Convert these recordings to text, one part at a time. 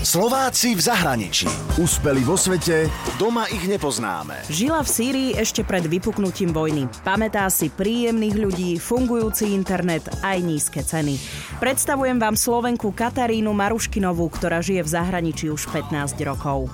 Slováci v zahraničí. Úspeli vo svete, doma ich nepoznáme. Žila v Sýrii ešte pred vypuknutím vojny. Pamätá si príjemných ľudí, fungujúci internet aj nízke ceny. Predstavujem vám Slovenku Katarínu Maruškinovú, ktorá žije v zahraničí už 15 rokov.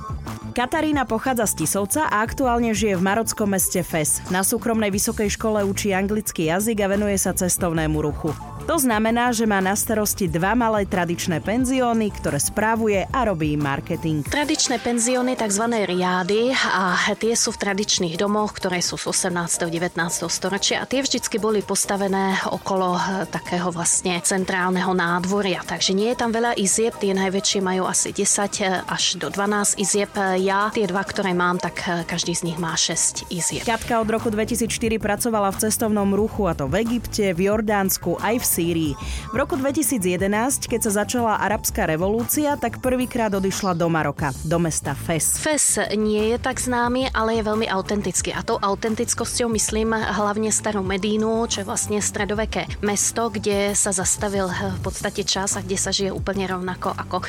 Katarína pochádza z Tisovca a aktuálne žije v marockom meste Fes. Na súkromnej vysokej škole učí anglický jazyk a venuje sa cestovnému ruchu. To znamená, že má na starosti dva malé tradičné penzióny, ktoré správuje a robí marketing. Tradičné penzióny, tzv. riády, a tie sú v tradičných domoch, ktoré sú z 18. 19. storočia a tie vždycky boli postavené okolo eh, takého vlastne centrálneho nádvoria. Takže nie je tam veľa izieb, tie najväčšie majú asi 10 eh, až do 12 izieb. Ja tie dva, ktoré mám, tak eh, každý z nich má 6 izieb. Katka od roku 2004 pracovala v cestovnom ruchu a to v Egypte, v Jordánsku aj v Sýrii. V roku 2011, keď sa začala arabská revolúcia, tak prvýkrát odišla do Maroka, do mesta Fes. Fes nie je tak známy, ale je veľmi autentický. A tou autentickosťou myslím hlavne Starú Medínu, čo je vlastne stredoveké mesto, kde sa zastavil v podstate čas a kde sa žije úplne rovnako ako e,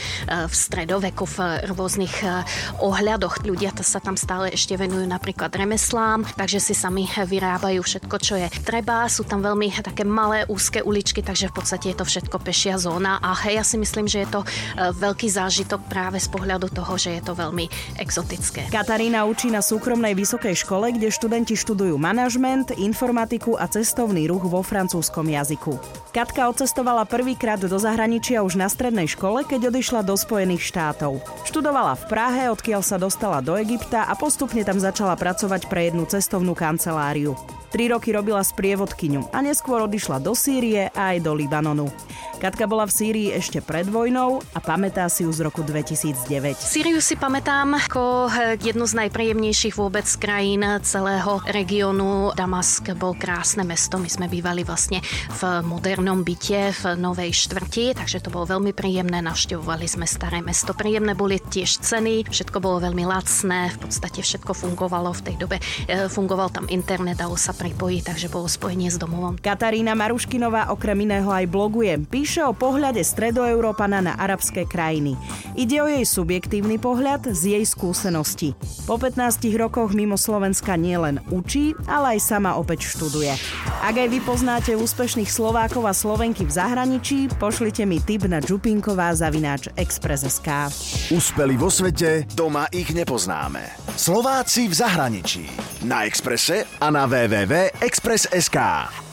v stredoveku v rôznych e, ohľadoch. Ľudia sa tam stále ešte venujú napríklad remeslám, takže si sami vyrábajú všetko, čo je treba. Sú tam veľmi také malé úzke uličky, cestičky, takže v podstate je to všetko pešia zóna a hej, ja si myslím, že je to e, veľký zážitok práve z pohľadu toho, že je to veľmi exotické. Katarína učí na súkromnej vysokej škole, kde študenti študujú manažment, informatiku a cestovný ruch vo francúzskom jazyku. Katka odcestovala prvýkrát do zahraničia už na strednej škole, keď odišla do Spojených štátov. Študovala v Prahe, odkiaľ sa dostala do Egypta a postupne tam začala pracovať pre jednu cestovnú kanceláriu. Tri roky robila sprievodkyňu a neskôr odišla do Sýrie a aj do Libanonu. Katka bola v Sýrii ešte pred vojnou a pamätá si ju z roku 2009. Sýriu si pamätám ako jednu z najpríjemnejších vôbec krajín celého regiónu. Damask bol krásne mesto, my sme bývali vlastne v modernom byte v Novej štvrti, takže to bolo veľmi príjemné, navštevovali sme staré mesto. Príjemné boli tiež ceny, všetko bolo veľmi lacné, v podstate všetko fungovalo v tej dobe. E, fungoval tam internet, dalo sa pripojiť, takže bolo spojenie s domovom. Katarína Maruškinová okrem iného aj bloguje. Píše píše o pohľade stredoeurópana na arabské krajiny. Ide o jej subjektívny pohľad z jej skúsenosti. Po 15 rokoch mimo Slovenska nielen učí, ale aj sama opäť študuje. Ak aj vy poznáte úspešných Slovákov a Slovenky v zahraničí, pošlite mi tip na Čupinková zavináč Express.sk. Úspeli vo svete, doma ich nepoznáme. Slováci v zahraničí. Na Exprese a na www.express.sk.